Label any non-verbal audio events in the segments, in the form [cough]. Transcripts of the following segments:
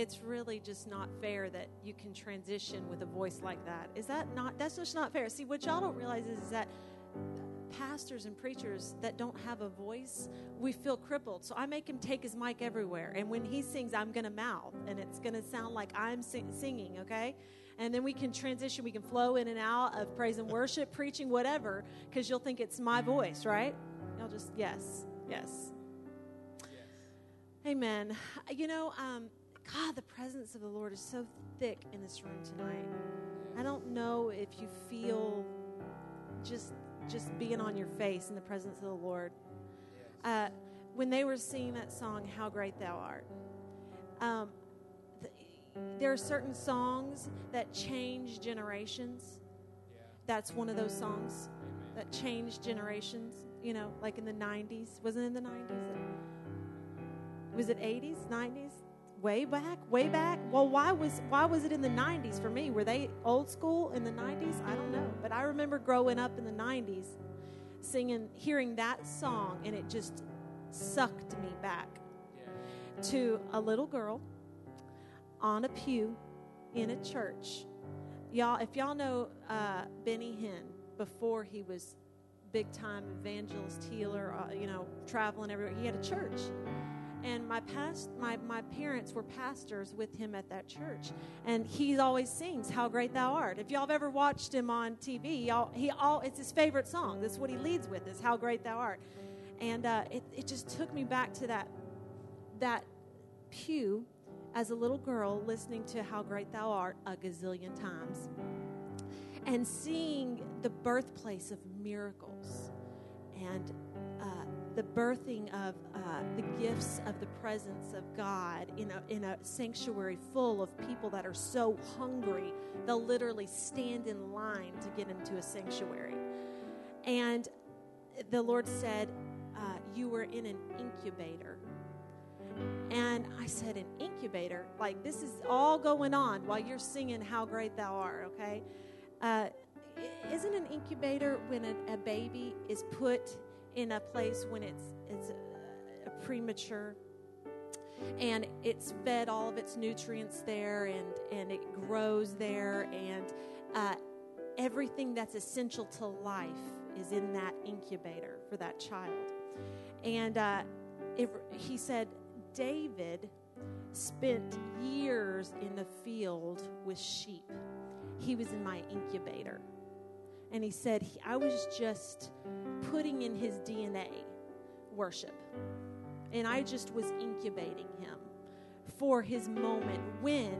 it's really just not fair that you can transition with a voice like that. Is that not? That's just not fair. See, what y'all don't realize is, is that pastors and preachers that don't have a voice, we feel crippled. So I make him take his mic everywhere. And when he sings, I'm going to mouth, and it's going to sound like I'm sing- singing, okay? And then we can transition, we can flow in and out of praise and worship, [laughs] preaching, whatever, because you'll think it's my voice, right? You'll just, yes, yes. Amen. You know, um, God, the presence of the Lord is so thick in this room tonight. I don't know if you feel just just being on your face in the presence of the Lord. Uh, when they were singing that song, "How Great Thou Art," um, th- there are certain songs that change generations. That's one of those songs that changed generations. You know, like in the '90s. wasn't in the '90s? Was it '80s, '90s? Way back way back. Well why was why was it in the 90s for me? Were they old school in the 90s i don't know. But i remember growing up in the 90s singing hearing that song and it just sucked me back to a little girl on a pew in a church. Y'all if y'all know uh, benny hinn before he was big time evangelist healer uh, you know traveling everywhere he had a church and my past my, my parents were pastors with him at that church. And he always sings how great thou art. If y'all have ever watched him on tv y'all, he all it's his favorite song. That's what he leads with is how great thou art. And uh, it, it just took me back to that that pew as a little girl listening to how great thou art a gazillion times and seeing the birthplace of miracles. And the birthing of uh, the gifts of the presence of God in a, in a sanctuary full of people that are so hungry, they'll literally stand in line to get into a sanctuary. And the Lord said, uh, You were in an incubator. And I said, An incubator? Like, this is all going on while you're singing How Great Thou Art, okay? Uh, isn't an incubator when a, a baby is put in a place when it's it's uh, premature. And it's fed all of its nutrients there and and it grows there. And uh, everything that's essential to life is in that incubator for that child. And uh, he said david spent years in the field with sheep. He was in my incubator and he said i was just putting in his DNA worship. And I just was incubating him for his moment when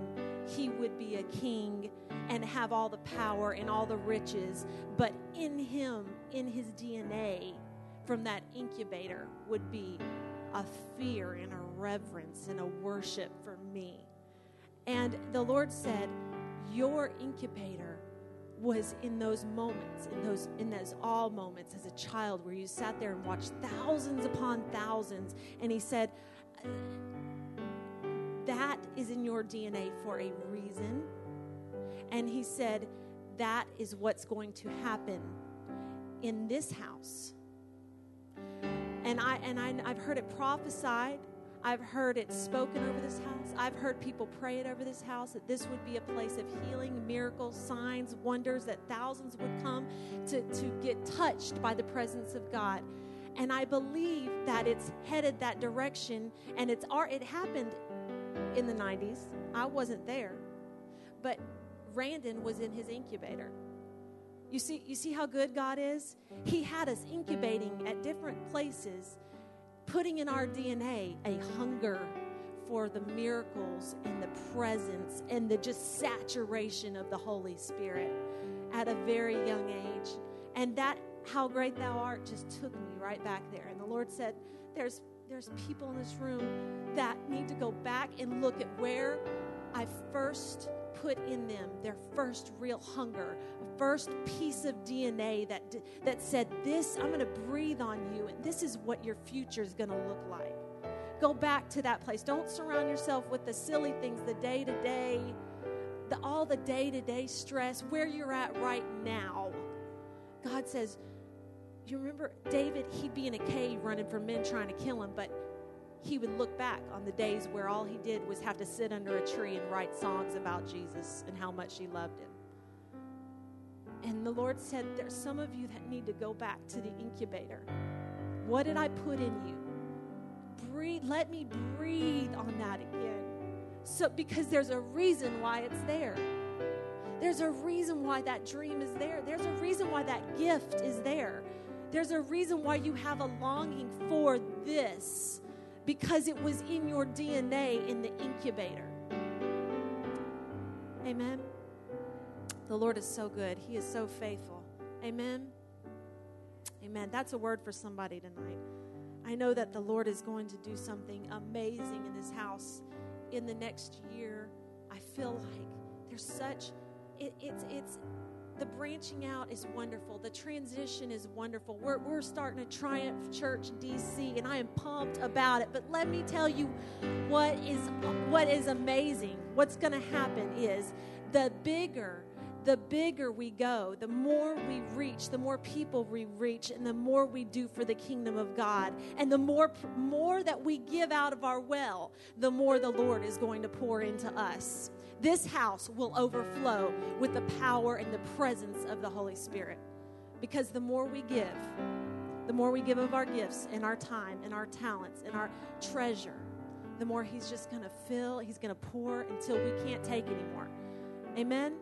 he would be a king and have all the power and all the riches. But in him, in his DNA, from that incubator, would be a fear and a reverence and a worship for me. And the Lord said, Your incubator was in those moments, in those in those all moments as a child where you sat there and watched thousands upon thousands. And he said, That is in your DNA for a reason. And he said, That is what's going to happen in this house. And I and I, I've heard it prophesied I've heard it spoken over this house. I've heard people pray it over this house that this would be a place of healing, miracles, signs, wonders, that thousands would come to, to get touched by the presence of God. And I believe that it's headed that direction. And it's our it happened in the 90s. I wasn't there. But Brandon was in his incubator. You see, you see how good God is? He had us incubating at different places putting in our DNA a hunger for the miracles and the presence and the just saturation of the Holy Spirit at a very young age. And that how great thou art just took me right back there. And the Lord said, There's there's people in this room that need to go back and look at where I first put in them their first real hunger, first piece of DNA that, that said, This, I'm going to breathe on you, and this is what your future is going to look like. Go back to that place. Don't surround yourself with the silly things, the day to day, all the day to day stress, where you're at right now. God says, You remember David, he'd be in a cave running from men trying to kill him, but he would look back on the days where all he did was have to sit under a tree and write songs about Jesus and how much he loved him. And the Lord said, There's some of you that need to go back to the incubator. What did I put in you? Breathe, let me breathe on that again. So, because there's a reason why it's there. There's a reason why that dream is there. There's a reason why that gift is there. There's a reason why you have a longing for this because it was in your DNA in the incubator. Amen. The Lord is so good, He is so faithful. Amen. Amen. That's a word for somebody tonight. I know that the Lord is going to do something amazing in this house in the next year. I feel like there's such it, it's it's the branching out is wonderful. The transition is wonderful. We're, we're starting a Triumph Church DC, and I am pumped about it. But let me tell you what is what is amazing. What's going to happen is the bigger the bigger we go, the more we reach, the more people we reach, and the more we do for the kingdom of God. And the more, more that we give out of our well, the more the Lord is going to pour into us this house will overflow with the power and the presence of the Holy Spirit. Because the more we give, the more we give of our gifts and our time and our talents and our treasure, the more He's just going to fill, He's going to pour until we can't take anymore. Amen?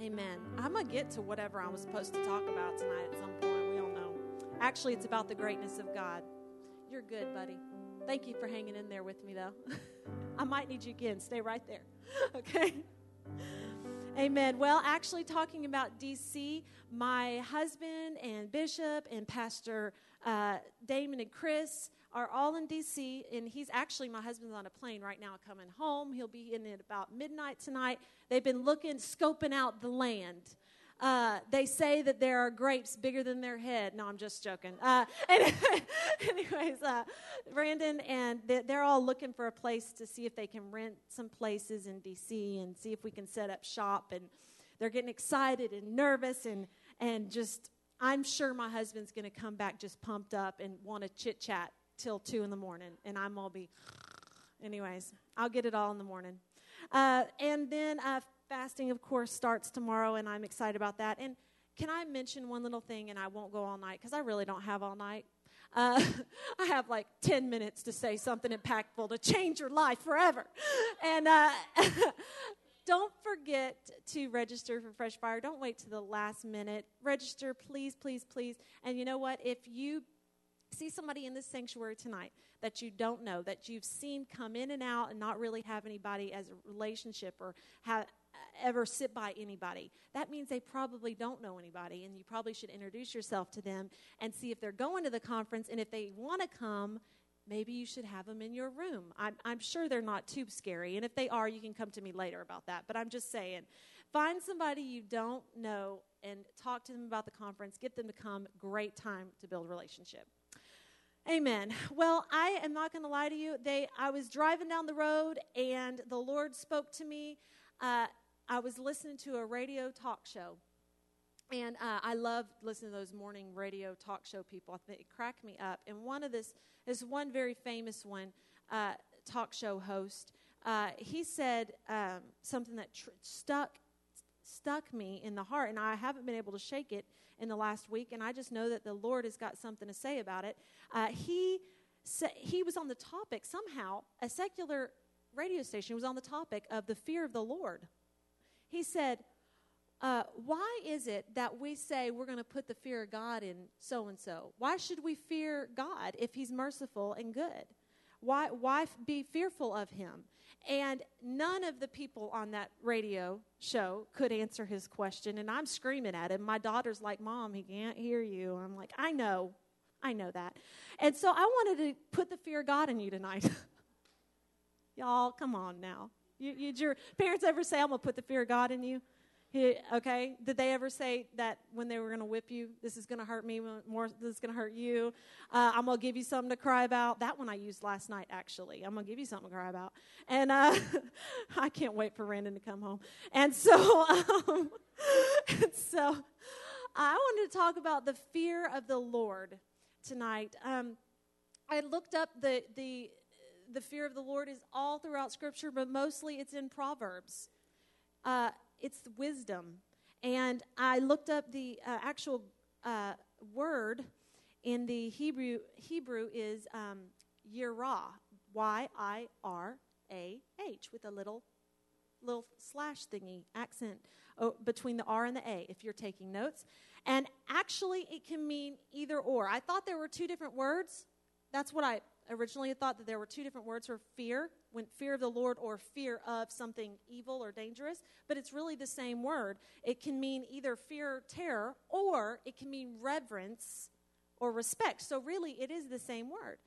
Amen. I'm going to get to whatever I was supposed to talk about tonight at some point. We all know. Actually, it's about the greatness of God. You're good, buddy. Thank you for hanging in there with me, though. [laughs] I might need you again. Stay right there. [laughs] okay? Amen. Well, actually, talking about DC, my husband and Bishop and Pastor uh, Damon and Chris are all in DC, and he's actually, my husband's on a plane right now coming home. He'll be in at about midnight tonight. They've been looking, scoping out the land. Uh, they say that there are grapes bigger than their head. No, I'm just joking. Uh, [laughs] anyways, uh, Brandon and they're all looking for a place to see if they can rent some places in DC and see if we can set up shop. And they're getting excited and nervous and and just. I'm sure my husband's going to come back just pumped up and want to chit chat till two in the morning, and I'm all be. Anyways, I'll get it all in the morning. Uh, and then uh, fasting, of course, starts tomorrow, and I'm excited about that. And can I mention one little thing, and I won't go all night because I really don't have all night. Uh, [laughs] I have like 10 minutes to say something impactful to change your life forever. And uh, [laughs] don't forget to register for Fresh Fire. Don't wait to the last minute. Register, please, please, please. And you know what? If you see somebody in this sanctuary tonight that you don't know, that you've seen come in and out and not really have anybody as a relationship or have uh, ever sit by anybody. That means they probably don't know anybody, and you probably should introduce yourself to them and see if they're going to the conference. And if they want to come, maybe you should have them in your room. I'm, I'm sure they're not too scary, and if they are, you can come to me later about that. But I'm just saying, find somebody you don't know and talk to them about the conference. Get them to come. Great time to build relationship. Amen. Well, I am not going to lie to you. They, I was driving down the road, and the Lord spoke to me. Uh, I was listening to a radio talk show. And uh, I love listening to those morning radio talk show people. I think it cracked me up. And one of this is one very famous one, uh, talk show host. Uh, he said um, something that tr- stuck stuck me in the heart, and I haven't been able to shake it in the last week. And I just know that the Lord has got something to say about it. Uh, he sa- he was on the topic somehow. A secular radio station was on the topic of the fear of the Lord. He said, uh, Why is it that we say we're going to put the fear of God in so and so? Why should we fear God if He's merciful and good? Why, why be fearful of Him? And none of the people on that radio show could answer his question. And I'm screaming at him. My daughter's like, Mom, he can't hear you. I'm like, I know. I know that. And so I wanted to put the fear of God in you tonight. [laughs] Y'all, come on now. You, you, did your parents ever say, I'm going to put the fear of God in you? He, okay. Did they ever say that when they were going to whip you, this is going to hurt me more, this is going to hurt you? Uh, I'm going to give you something to cry about. That one I used last night, actually. I'm going to give you something to cry about. And uh, [laughs] I can't wait for Brandon to come home. And so, [laughs] um, and so I wanted to talk about the fear of the Lord tonight. Um, I looked up the the the fear of the Lord is all throughout Scripture, but mostly it's in Proverbs. Uh, it's wisdom, and I looked up the uh, actual uh, word in the Hebrew. Hebrew is um, yirah, Y I R A H, with a little little slash thingy accent oh, between the R and the A. If you're taking notes, and actually it can mean either or. I thought there were two different words. That's what I originally I thought that there were two different words for fear, when fear of the Lord or fear of something evil or dangerous, but it's really the same word. It can mean either fear, terror, or it can mean reverence or respect. So really, it is the same word.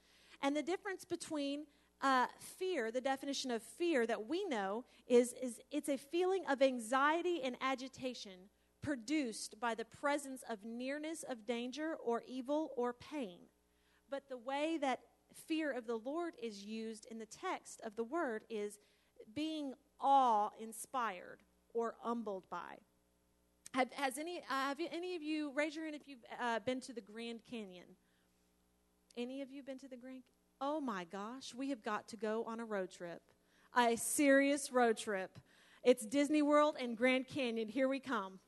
And the difference between uh, fear, the definition of fear that we know is, is it's a feeling of anxiety and agitation produced by the presence of nearness of danger or evil or pain. But the way that fear of the Lord is used in the text of the word is being awe inspired or humbled by. Have, has any, uh, have any of you, raise your hand if you've uh, been to the Grand Canyon? Any of you been to the Grand Oh my gosh, we have got to go on a road trip. A serious road trip. It's Disney World and Grand Canyon. Here we come.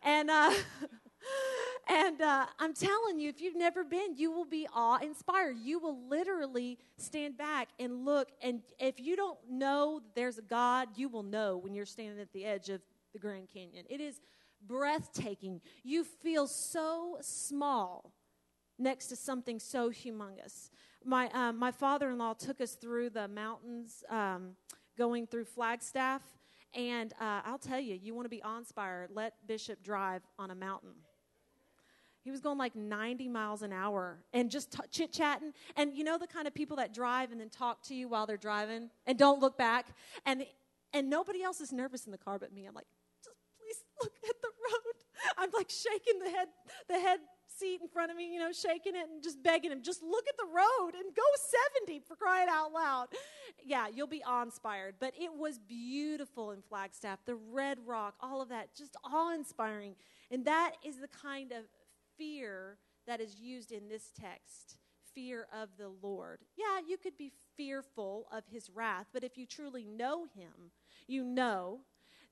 And uh, [laughs] And uh, I'm telling you, if you've never been, you will be awe inspired. You will literally stand back and look. And if you don't know there's a God, you will know when you're standing at the edge of the Grand Canyon. It is breathtaking. You feel so small next to something so humongous. My, uh, my father in law took us through the mountains um, going through Flagstaff. And uh, I'll tell you, you want to be awe inspired, let Bishop drive on a mountain he was going like 90 miles an hour and just t- chit chatting. And you know the kind of people that drive and then talk to you while they're driving and don't look back. And, and nobody else is nervous in the car but me. I'm like, just please look at the road. [laughs] I'm like shaking the head, the head seat in front of me, you know, shaking it and just begging him, just look at the road and go 70 for crying out loud. Yeah, you'll be awe inspired. But it was beautiful in Flagstaff, the red rock, all of that, just awe inspiring. And that is the kind of fear that is used in this text fear of the Lord. Yeah, you could be fearful of his wrath, but if you truly know him, you know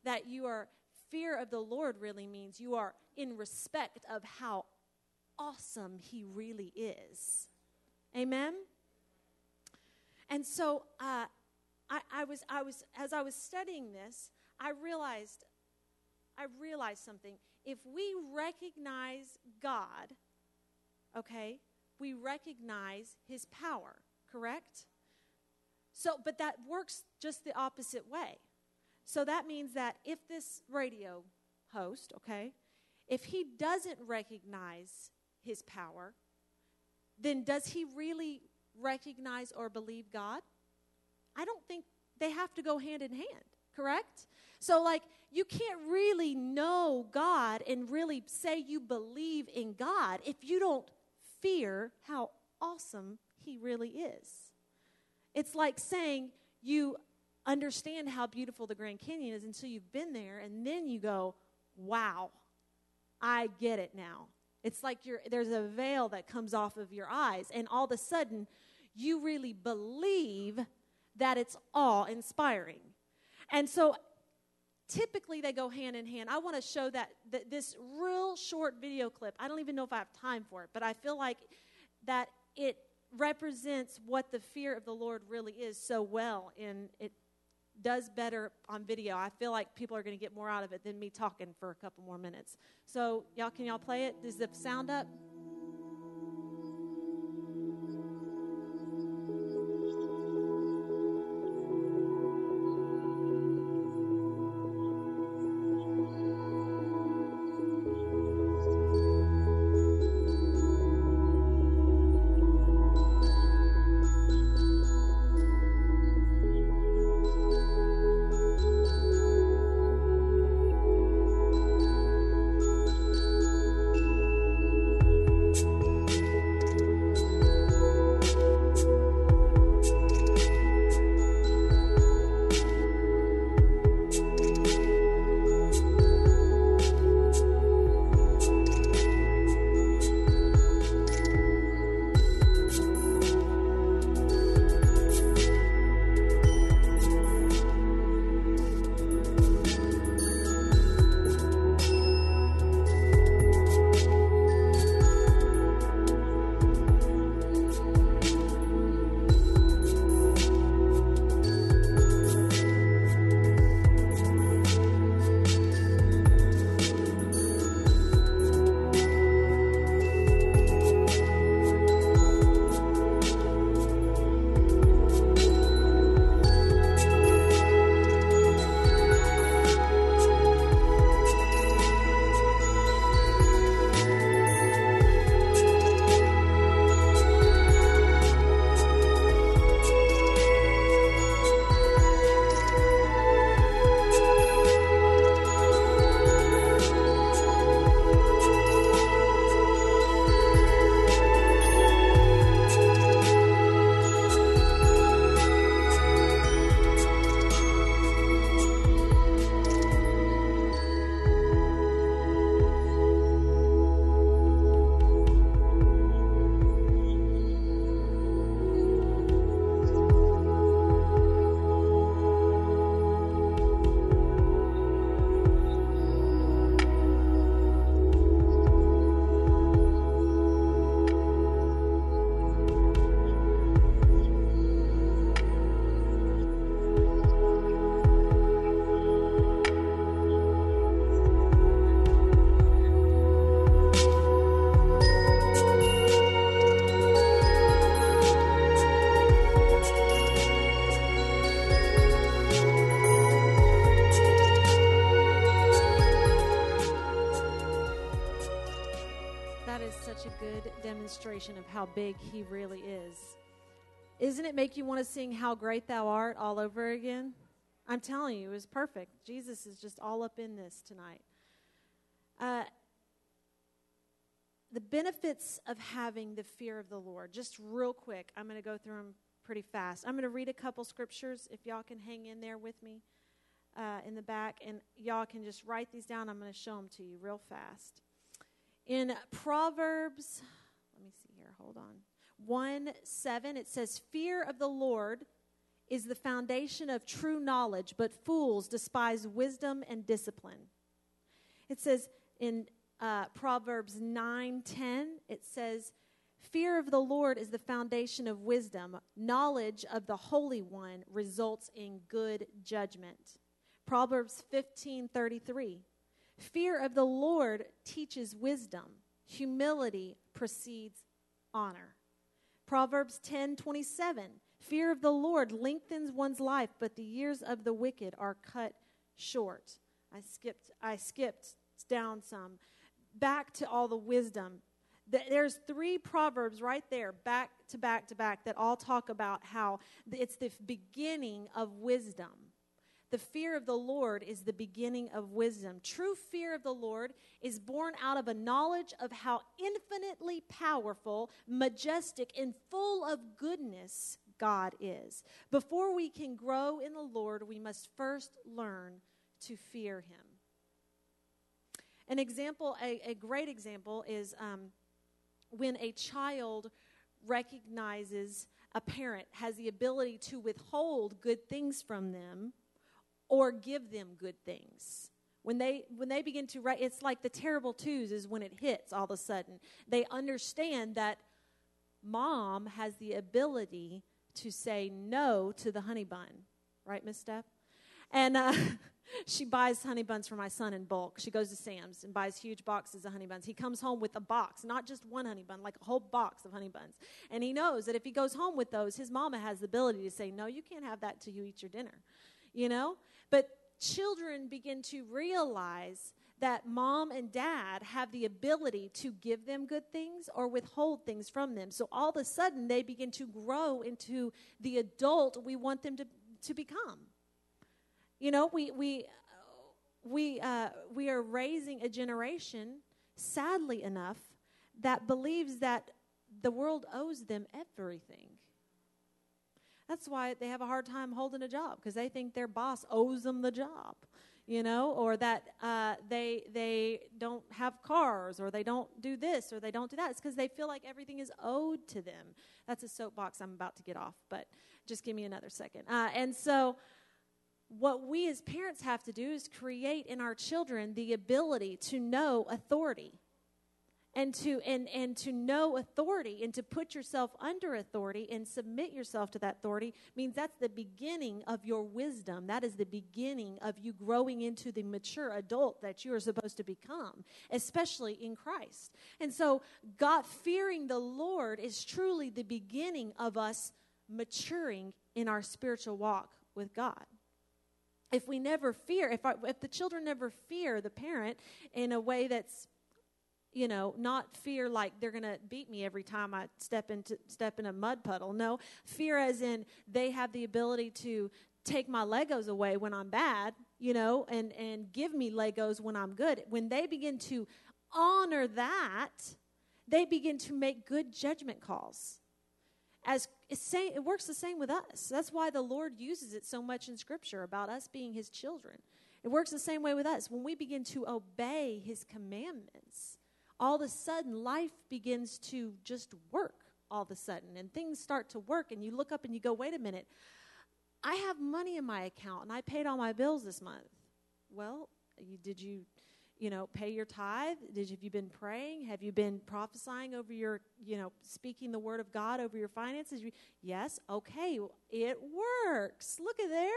that you are fear of the Lord really means you are in respect of how awesome he really is. Amen? And so uh, I, I, was, I was, as I was studying this, I realized, I realized something if we recognize God, okay, we recognize his power, correct? So, but that works just the opposite way. So that means that if this radio host, okay, if he doesn't recognize his power, then does he really recognize or believe God? I don't think they have to go hand in hand, correct? So, like, you can't really know God and really say you believe in God if you don't fear how awesome He really is. It's like saying you understand how beautiful the Grand Canyon is until you've been there, and then you go, wow, I get it now. It's like there's a veil that comes off of your eyes, and all of a sudden, you really believe that it's awe inspiring. And so typically they go hand in hand. I want to show that, that this real short video clip. I don't even know if I have time for it, but I feel like that it represents what the fear of the Lord really is so well and it does better on video. I feel like people are going to get more out of it than me talking for a couple more minutes. So, y'all can y'all play it? Is the sound up? Illustration of how big He really is. Isn't it make you want to sing How Great Thou Art all over again? I'm telling you, it was perfect. Jesus is just all up in this tonight. Uh, the benefits of having the fear of the Lord, just real quick, I'm going to go through them pretty fast. I'm going to read a couple scriptures if y'all can hang in there with me uh, in the back, and y'all can just write these down. I'm going to show them to you real fast. In Proverbs, let me see here, hold on. 1 7, it says, Fear of the Lord is the foundation of true knowledge, but fools despise wisdom and discipline. It says in uh, Proverbs 9 10, it says, Fear of the Lord is the foundation of wisdom. Knowledge of the Holy One results in good judgment. Proverbs 15 33. Fear of the Lord teaches wisdom. Humility precedes honor. Proverbs 10 27. Fear of the Lord lengthens one's life, but the years of the wicked are cut short. I skipped, I skipped down some. Back to all the wisdom. There's three proverbs right there, back to back to back, that all talk about how it's the beginning of wisdom. The fear of the Lord is the beginning of wisdom. True fear of the Lord is born out of a knowledge of how infinitely powerful, majestic, and full of goodness God is. Before we can grow in the Lord, we must first learn to fear Him. An example, a, a great example, is um, when a child recognizes a parent has the ability to withhold good things from them or give them good things when they when they begin to write it's like the terrible twos is when it hits all of a sudden they understand that mom has the ability to say no to the honey bun right miss steph and uh, [laughs] she buys honey buns for my son in bulk. She goes to Sam's and buys huge boxes of honey buns. He comes home with a box, not just one honey bun, like a whole box of honey buns. And he knows that if he goes home with those, his mama has the ability to say, No, you can't have that till you eat your dinner. You know? But children begin to realize that mom and dad have the ability to give them good things or withhold things from them. So all of a sudden, they begin to grow into the adult we want them to, to become. You know, we, we, we, uh, we are raising a generation, sadly enough, that believes that the world owes them everything. That's why they have a hard time holding a job because they think their boss owes them the job, you know, or that uh, they they don't have cars, or they don't do this, or they don't do that. It's because they feel like everything is owed to them. That's a soapbox I'm about to get off, but just give me another second. Uh, and so what we as parents have to do is create in our children the ability to know authority and to and and to know authority and to put yourself under authority and submit yourself to that authority means that's the beginning of your wisdom. That is the beginning of you growing into the mature adult that you are supposed to become especially in Christ. And so God fearing the Lord is truly the beginning of us maturing in our spiritual walk with God. If we never fear, if, our, if the children never fear the parent in a way that's, you know, not fear like they're going to beat me every time I step into step in a mud puddle. No, fear as in they have the ability to take my Legos away when I'm bad, you know, and and give me Legos when I'm good. When they begin to honor that, they begin to make good judgment calls as it works the same with us. That's why the Lord uses it so much in Scripture about us being His children. It works the same way with us. When we begin to obey His commandments, all of a sudden life begins to just work all of a sudden, and things start to work, and you look up and you go, wait a minute, I have money in my account, and I paid all my bills this month. Well, you, did you you know, pay your tithe? Did have you been praying? Have you been prophesying over your, you know, speaking the word of God over your finances? You, yes, okay, it works. Look at there,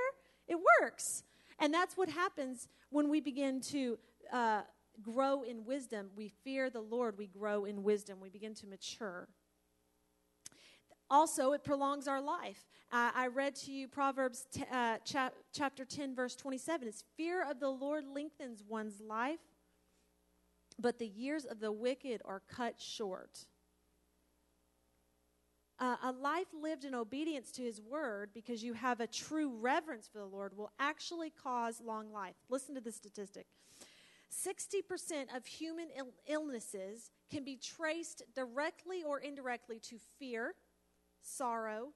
it works, and that's what happens when we begin to uh, grow in wisdom. We fear the Lord. We grow in wisdom. We begin to mature. Also, it prolongs our life. Uh, I read to you Proverbs t- uh, cha- chapter 10, verse 27. It's fear of the Lord lengthens one's life, but the years of the wicked are cut short. uh, a life lived in obedience to his word because you have a true reverence for the Lord will actually cause long life. Listen to this statistic 60% of human Ill- illnesses can be traced directly or indirectly to fear, sorrow,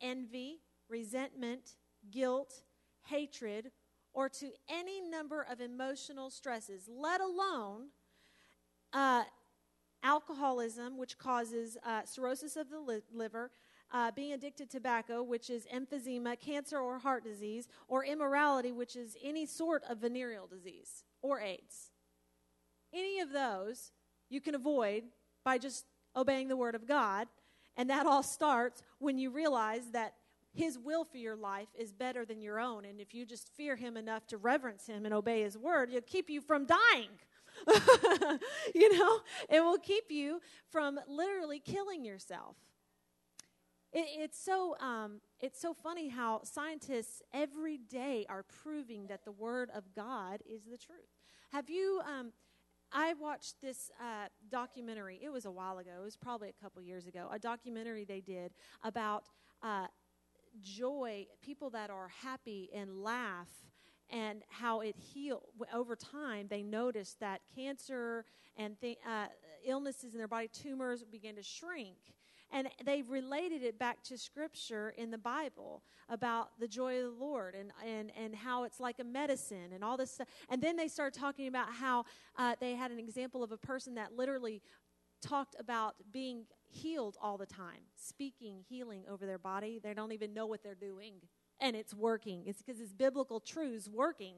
envy, resentment, guilt, hatred, or to any number of emotional stresses, let alone uh, alcoholism, which causes uh, cirrhosis of the li- liver, uh, being addicted to tobacco, which is emphysema, cancer or heart disease, or immorality, which is any sort of venereal disease or AIDS. Any of those you can avoid by just obeying the Word of God. And that all starts when you realize that His will for your life is better than your own. And if you just fear Him enough to reverence Him and obey His Word, He'll keep you from dying. [laughs] you know, it will keep you from literally killing yourself. It, it's so um, it's so funny how scientists every day are proving that the Word of God is the truth. Have you? Um, I watched this uh, documentary. It was a while ago. It was probably a couple years ago. A documentary they did about uh, joy, people that are happy and laugh and how it healed over time they noticed that cancer and th- uh, illnesses in their body tumors began to shrink and they related it back to scripture in the bible about the joy of the lord and, and, and how it's like a medicine and all this stuff and then they started talking about how uh, they had an example of a person that literally talked about being healed all the time speaking healing over their body they don't even know what they're doing and it's working. It's because it's biblical truths working.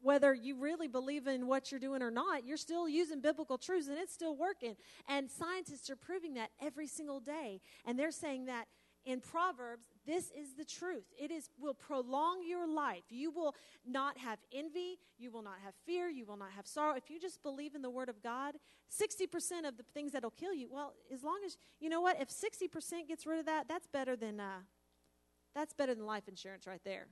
Whether you really believe in what you're doing or not, you're still using biblical truths and it's still working. And scientists are proving that every single day. And they're saying that in Proverbs, this is the truth. It is will prolong your life. You will not have envy, you will not have fear, you will not have sorrow. If you just believe in the word of God, 60% of the things that'll kill you, well, as long as you know what, if 60% gets rid of that, that's better than uh, that's better than life insurance right there.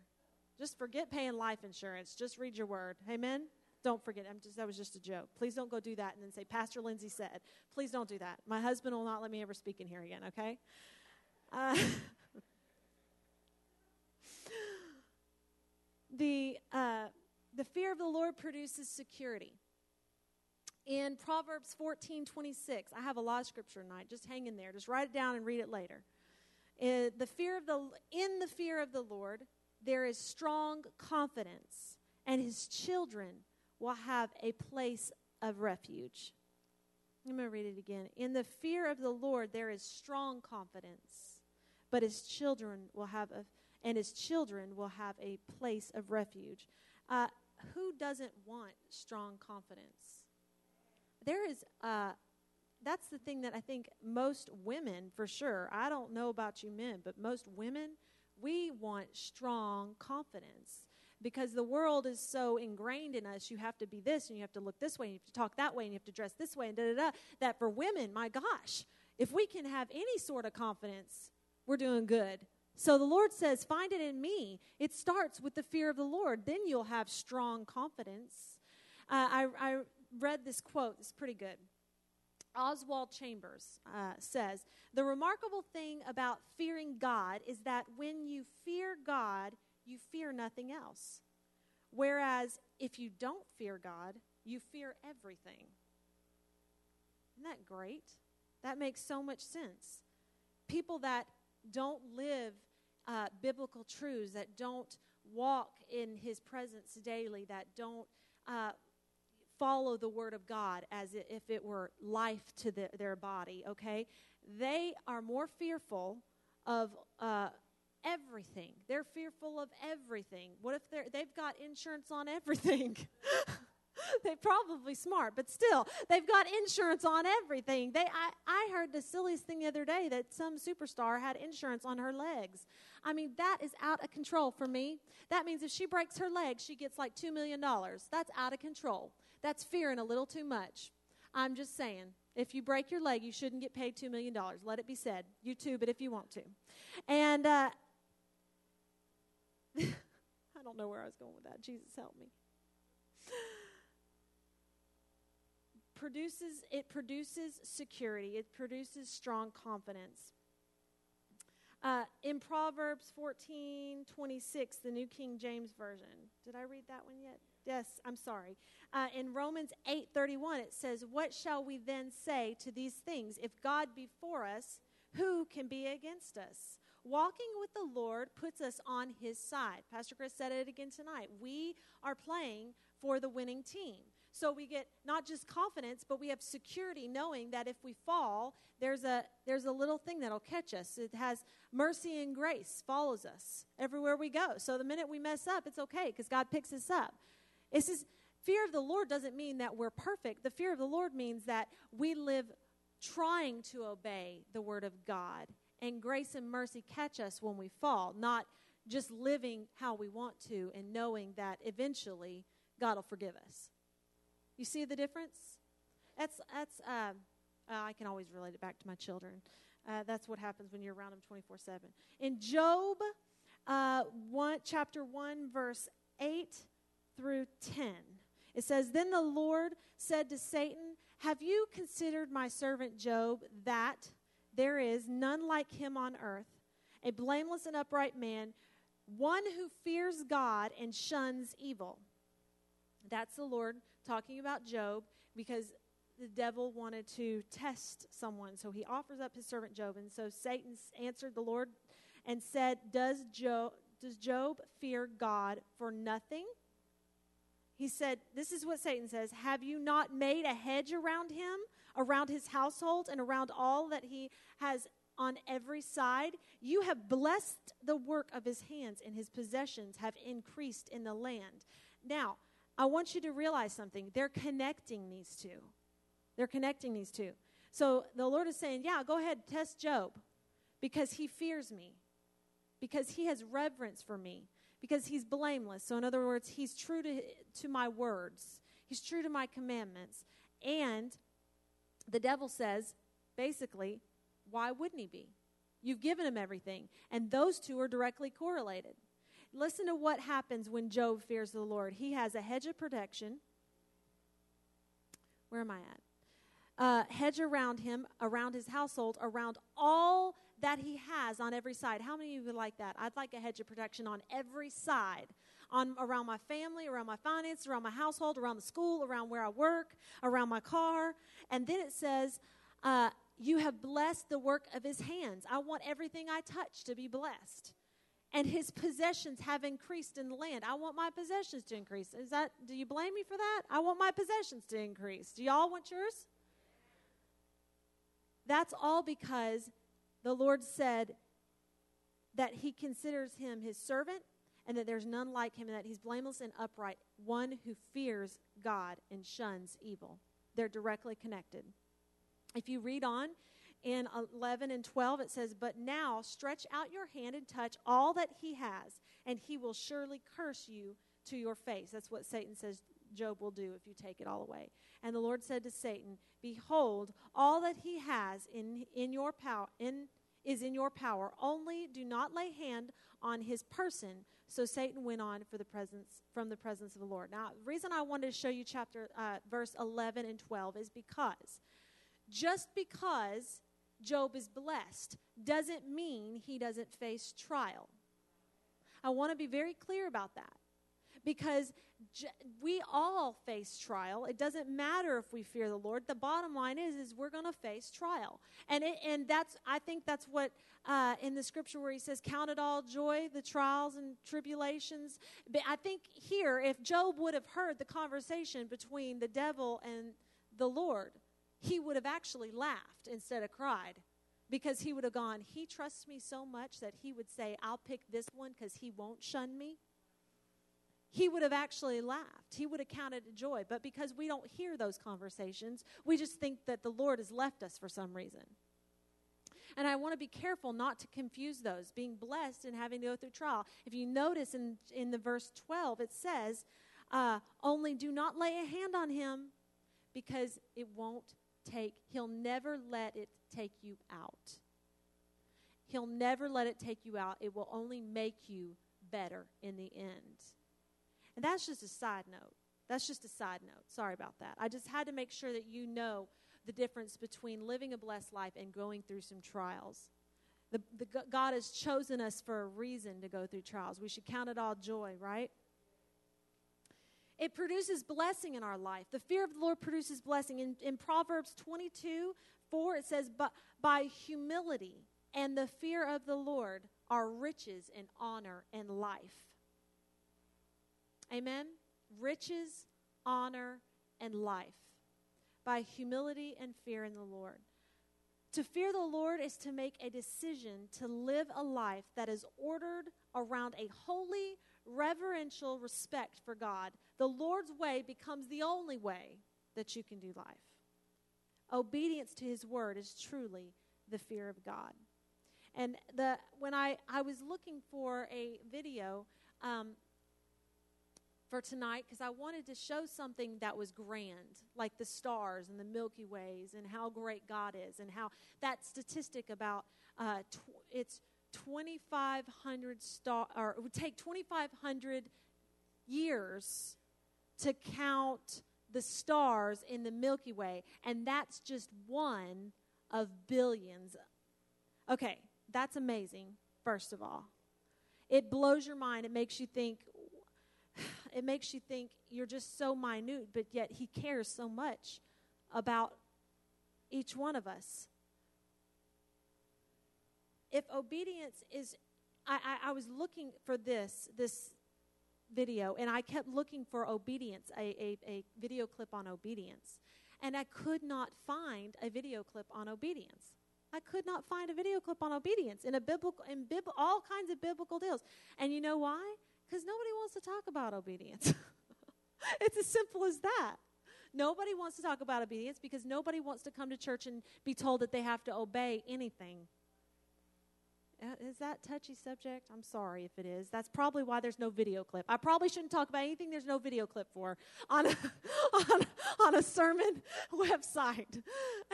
Just forget paying life insurance. Just read your word. Amen. Don't forget. I'm just that was just a joke. Please don't go do that and then say Pastor Lindsay said. Please don't do that. My husband will not let me ever speak in here again. Okay. Uh, [laughs] the uh, the fear of the Lord produces security. In Proverbs 14, 26, I have a lot of scripture tonight. Just hang in there. Just write it down and read it later. In the fear of the in the fear of the Lord there is strong confidence and his children will have a place of refuge. I'm going to read it again. In the fear of the Lord there is strong confidence, but his children will have a and his children will have a place of refuge. Uh, who doesn't want strong confidence? There is uh, that's the thing that I think most women, for sure, I don't know about you men, but most women, we want strong confidence because the world is so ingrained in us. You have to be this, and you have to look this way, and you have to talk that way, and you have to dress this way, and da da da. That for women, my gosh, if we can have any sort of confidence, we're doing good. So the Lord says, Find it in me. It starts with the fear of the Lord. Then you'll have strong confidence. Uh, I, I read this quote, it's pretty good. Oswald Chambers uh, says The remarkable thing about fearing God is that when you fear God, you fear nothing else. Whereas if you don't fear God, you fear everything. Isn't that great? That makes so much sense. People that don't live uh, biblical truths, that don't walk in His presence daily, that don't uh, follow the word of God as if it were life to the, their body, okay? They are more fearful of uh, everything. They're fearful of everything. What if they're, they've got insurance on everything? [laughs] they're probably smart, but still, they've got insurance on everything. They, I, I heard the silliest thing the other day that some superstar had insurance on her legs. I mean, that is out of control for me. That means if she breaks her leg, she gets like $2 million. That's out of control. That's fearing a little too much. I'm just saying, if you break your leg, you shouldn't get paid $2 million. Let it be said. You too, but if you want to. And uh, [laughs] I don't know where I was going with that. Jesus help me. produces it produces security. It produces strong confidence. Uh, in Proverbs 14 26, the New King James Version. Did I read that one yet? Yes, I'm sorry. Uh, in Romans 8 31, it says, What shall we then say to these things? If God be for us, who can be against us? Walking with the Lord puts us on his side. Pastor Chris said it again tonight. We are playing for the winning team. So we get not just confidence, but we have security knowing that if we fall, there's a there's a little thing that'll catch us. It has mercy and grace follows us everywhere we go. So the minute we mess up, it's okay because God picks us up. It's just fear of the Lord doesn't mean that we're perfect. The fear of the Lord means that we live trying to obey the word of God. And grace and mercy catch us when we fall, not just living how we want to and knowing that eventually God will forgive us. You see the difference? That's, that's uh, uh, I can always relate it back to my children. Uh, that's what happens when you're around them 24 7. In Job uh, 1, chapter 1, verse 8 through 10, it says, Then the Lord said to Satan, Have you considered my servant Job that there is none like him on earth, a blameless and upright man, one who fears God and shuns evil? That's the Lord talking about Job because the devil wanted to test someone. So he offers up his servant Job. And so Satan answered the Lord and said, Does Job, does Job fear God for nothing? He said, This is what Satan says Have you not made a hedge around him, around his household, and around all that he has on every side? You have blessed the work of his hands, and his possessions have increased in the land. Now, I want you to realize something. They're connecting these two. They're connecting these two. So the Lord is saying, Yeah, go ahead, test Job because he fears me, because he has reverence for me, because he's blameless. So, in other words, he's true to, to my words, he's true to my commandments. And the devil says, basically, why wouldn't he be? You've given him everything. And those two are directly correlated. Listen to what happens when Job fears the Lord. He has a hedge of protection. Where am I at? Uh, hedge around him, around his household, around all that he has on every side. How many of you would like that? I'd like a hedge of protection on every side. On around my family, around my finances, around my household, around the school, around where I work, around my car. And then it says, uh, You have blessed the work of his hands. I want everything I touch to be blessed and his possessions have increased in the land. I want my possessions to increase. Is that do you blame me for that? I want my possessions to increase. Do y'all want yours? That's all because the Lord said that he considers him his servant and that there's none like him and that he's blameless and upright, one who fears God and shuns evil. They're directly connected. If you read on, in 11 and 12, it says, But now stretch out your hand and touch all that he has, and he will surely curse you to your face. That's what Satan says Job will do if you take it all away. And the Lord said to Satan, Behold, all that he has in, in your power in is in your power. Only do not lay hand on his person. So Satan went on for the presence from the presence of the Lord. Now, the reason I wanted to show you chapter uh, verse 11 and 12 is because just because Job is blessed doesn't mean he doesn't face trial. I want to be very clear about that because we all face trial. It doesn't matter if we fear the Lord. The bottom line is, is we're going to face trial, and it, and that's I think that's what uh, in the scripture where he says, "Count it all joy, the trials and tribulations." But I think here, if Job would have heard the conversation between the devil and the Lord, he would have actually laughed instead of cried because he would have gone, He trusts me so much that he would say, I'll pick this one because he won't shun me. He would have actually laughed. He would have counted it joy. But because we don't hear those conversations, we just think that the Lord has left us for some reason. And I want to be careful not to confuse those, being blessed and having to go through trial. If you notice in, in the verse 12, it says, uh, Only do not lay a hand on him because it won't take, he'll never let it take you out. He'll never let it take you out. It will only make you better in the end. And that's just a side note. That's just a side note. Sorry about that. I just had to make sure that you know the difference between living a blessed life and going through some trials. The, the, God has chosen us for a reason to go through trials. We should count it all joy, right? It produces blessing in our life. The fear of the Lord produces blessing. In, in Proverbs 22 4, it says, But by humility and the fear of the Lord are riches and honor and life. Amen? Riches, honor, and life. By humility and fear in the Lord. To fear the Lord is to make a decision to live a life that is ordered around a holy, reverential respect for God. The Lord's way becomes the only way that you can do life. Obedience to his word is truly the fear of God. And the when I, I was looking for a video um, for tonight because I wanted to show something that was grand, like the stars and the Milky Ways, and how great God is, and how that statistic about uh, tw- it's 2,500 star, or it would take 2,500 years to count the stars in the Milky Way, and that's just one of billions. Okay, that's amazing, first of all. It blows your mind. It makes you think, [sighs] it makes you think you're just so minute, but yet He cares so much about each one of us. If obedience is, I, I, I was looking for this, this video, and I kept looking for obedience, a, a, a video clip on obedience. And I could not find a video clip on obedience. I could not find a video clip on obedience in a biblical in bib, all kinds of biblical deals. And you know why? Because nobody wants to talk about obedience. [laughs] it's as simple as that. Nobody wants to talk about obedience because nobody wants to come to church and be told that they have to obey anything. Uh, is that touchy subject? I'm sorry if it is. That's probably why there's no video clip. I probably shouldn't talk about anything there's no video clip for on a, [laughs] on, on a sermon [laughs] website.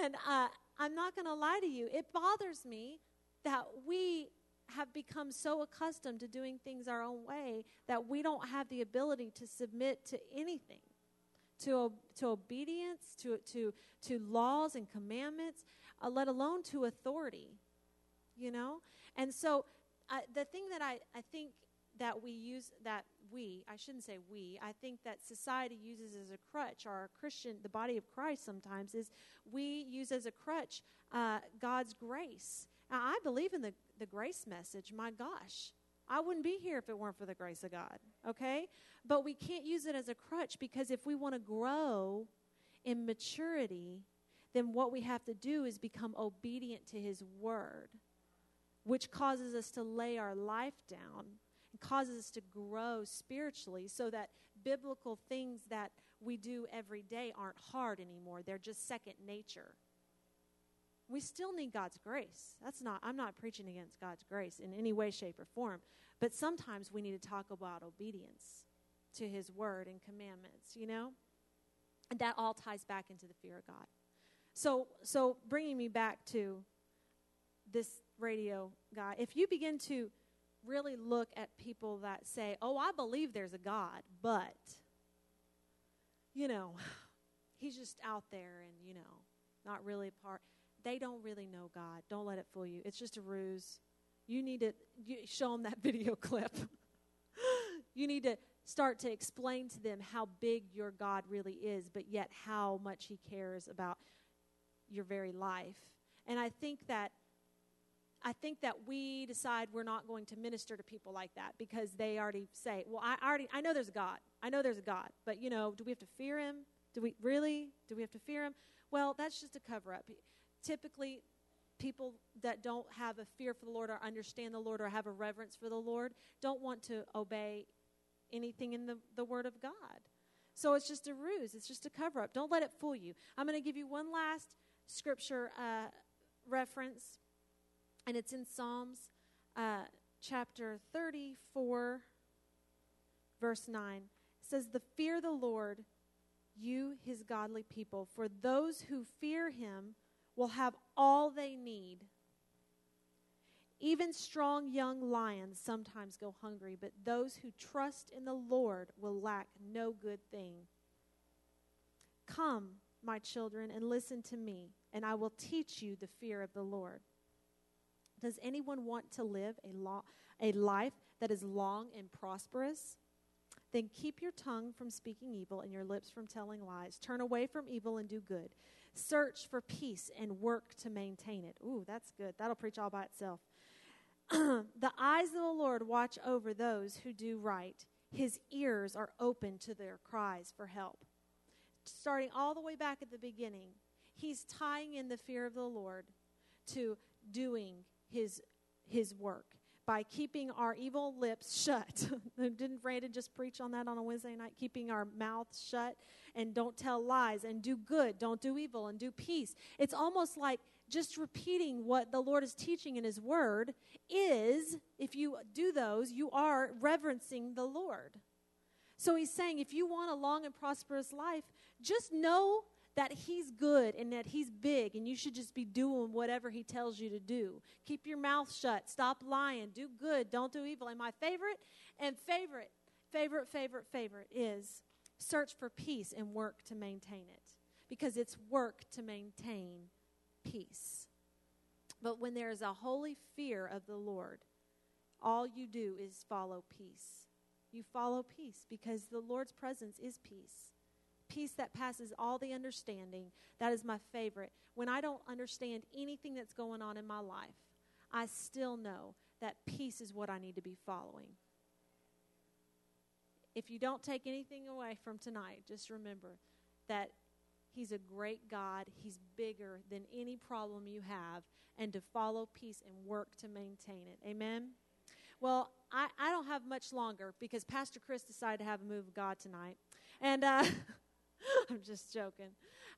And uh, I'm not going to lie to you. It bothers me that we have become so accustomed to doing things our own way that we don't have the ability to submit to anything, to, to obedience, to, to, to laws and commandments, uh, let alone to authority, you know? And so uh, the thing that I, I think that we use, that we, I shouldn't say we, I think that society uses as a crutch, or Christian, the body of Christ sometimes, is we use as a crutch uh, God's grace. Now, I believe in the, the grace message. My gosh, I wouldn't be here if it weren't for the grace of God, okay? But we can't use it as a crutch because if we want to grow in maturity, then what we have to do is become obedient to His word, which causes us to lay our life down and causes us to grow spiritually so that biblical things that we do every day aren't hard anymore. They're just second nature we still need God's grace. That's not, I'm not preaching against God's grace in any way, shape, or form. But sometimes we need to talk about obedience to His word and commandments, you know? And that all ties back into the fear of God. So, so bringing me back to this radio guy, if you begin to really look at people that say, oh, I believe there's a God, but, you know, [sighs] he's just out there and, you know, not really a part they don't really know God. Don't let it fool you. It's just a ruse. You need to show them that [laughs] video clip. [laughs] you need to start to explain to them how big your God really is, but yet how much He cares about your very life. And I think that I think that we decide we're not going to minister to people like that because they already say, "Well, I already I know there's a God. I know there's a God, but you know, do we have to fear Him? Do we really? Do we have to fear Him? Well, that's just a cover up typically people that don't have a fear for the Lord or understand the Lord or have a reverence for the Lord don't want to obey anything in the, the Word of God. So it's just a ruse, it's just a cover up. Don't let it fool you. I'm going to give you one last scripture uh, reference, and it's in Psalms uh, chapter 34, verse 9. It says, The fear of the Lord, you, his godly people, for those who fear him will have all they need. Even strong young lions sometimes go hungry, but those who trust in the Lord will lack no good thing. Come, my children, and listen to me, and I will teach you the fear of the Lord. Does anyone want to live a, lo- a life that is long and prosperous? Then keep your tongue from speaking evil and your lips from telling lies. Turn away from evil and do good. Search for peace and work to maintain it. Ooh, that's good. That'll preach all by itself. [clears throat] the eyes of the Lord watch over those who do right. His ears are open to their cries for help. Starting all the way back at the beginning, he's tying in the fear of the Lord to doing his his work by keeping our evil lips shut. [laughs] Didn't Brandon just preach on that on a Wednesday night? Keeping our mouths shut and don't tell lies and do good, don't do evil and do peace. It's almost like just repeating what the Lord is teaching in His Word is, if you do those, you are reverencing the Lord. So He's saying, if you want a long and prosperous life, just know that he's good and that he's big and you should just be doing whatever he tells you to do. Keep your mouth shut. Stop lying. Do good. Don't do evil. And my favorite and favorite, favorite, favorite, favorite is search for peace and work to maintain it because it's work to maintain peace. But when there is a holy fear of the Lord, all you do is follow peace. You follow peace because the Lord's presence is peace peace that passes all the understanding. That is my favorite. When I don't understand anything that's going on in my life, I still know that peace is what I need to be following. If you don't take anything away from tonight, just remember that He's a great God. He's bigger than any problem you have, and to follow peace and work to maintain it. Amen? Well, I, I don't have much longer because Pastor Chris decided to have a move of God tonight. And uh, [laughs] [laughs] I'm just joking.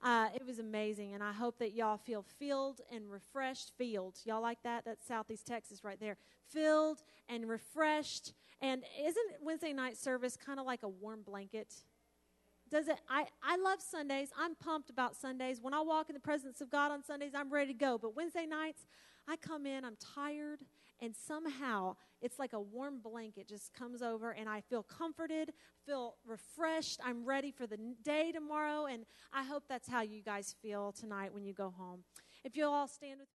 Uh, it was amazing, and I hope that y'all feel filled and refreshed. Filled, y'all like that? That's Southeast Texas right there. Filled and refreshed. And isn't Wednesday night service kind of like a warm blanket? Does it? I, I love Sundays. I'm pumped about Sundays. When I walk in the presence of God on Sundays, I'm ready to go. But Wednesday nights, I come in, I'm tired, and somehow it's like a warm blanket just comes over and I feel comforted, feel refreshed. I'm ready for the day tomorrow and I hope that's how you guys feel tonight when you go home. If you'll all stand with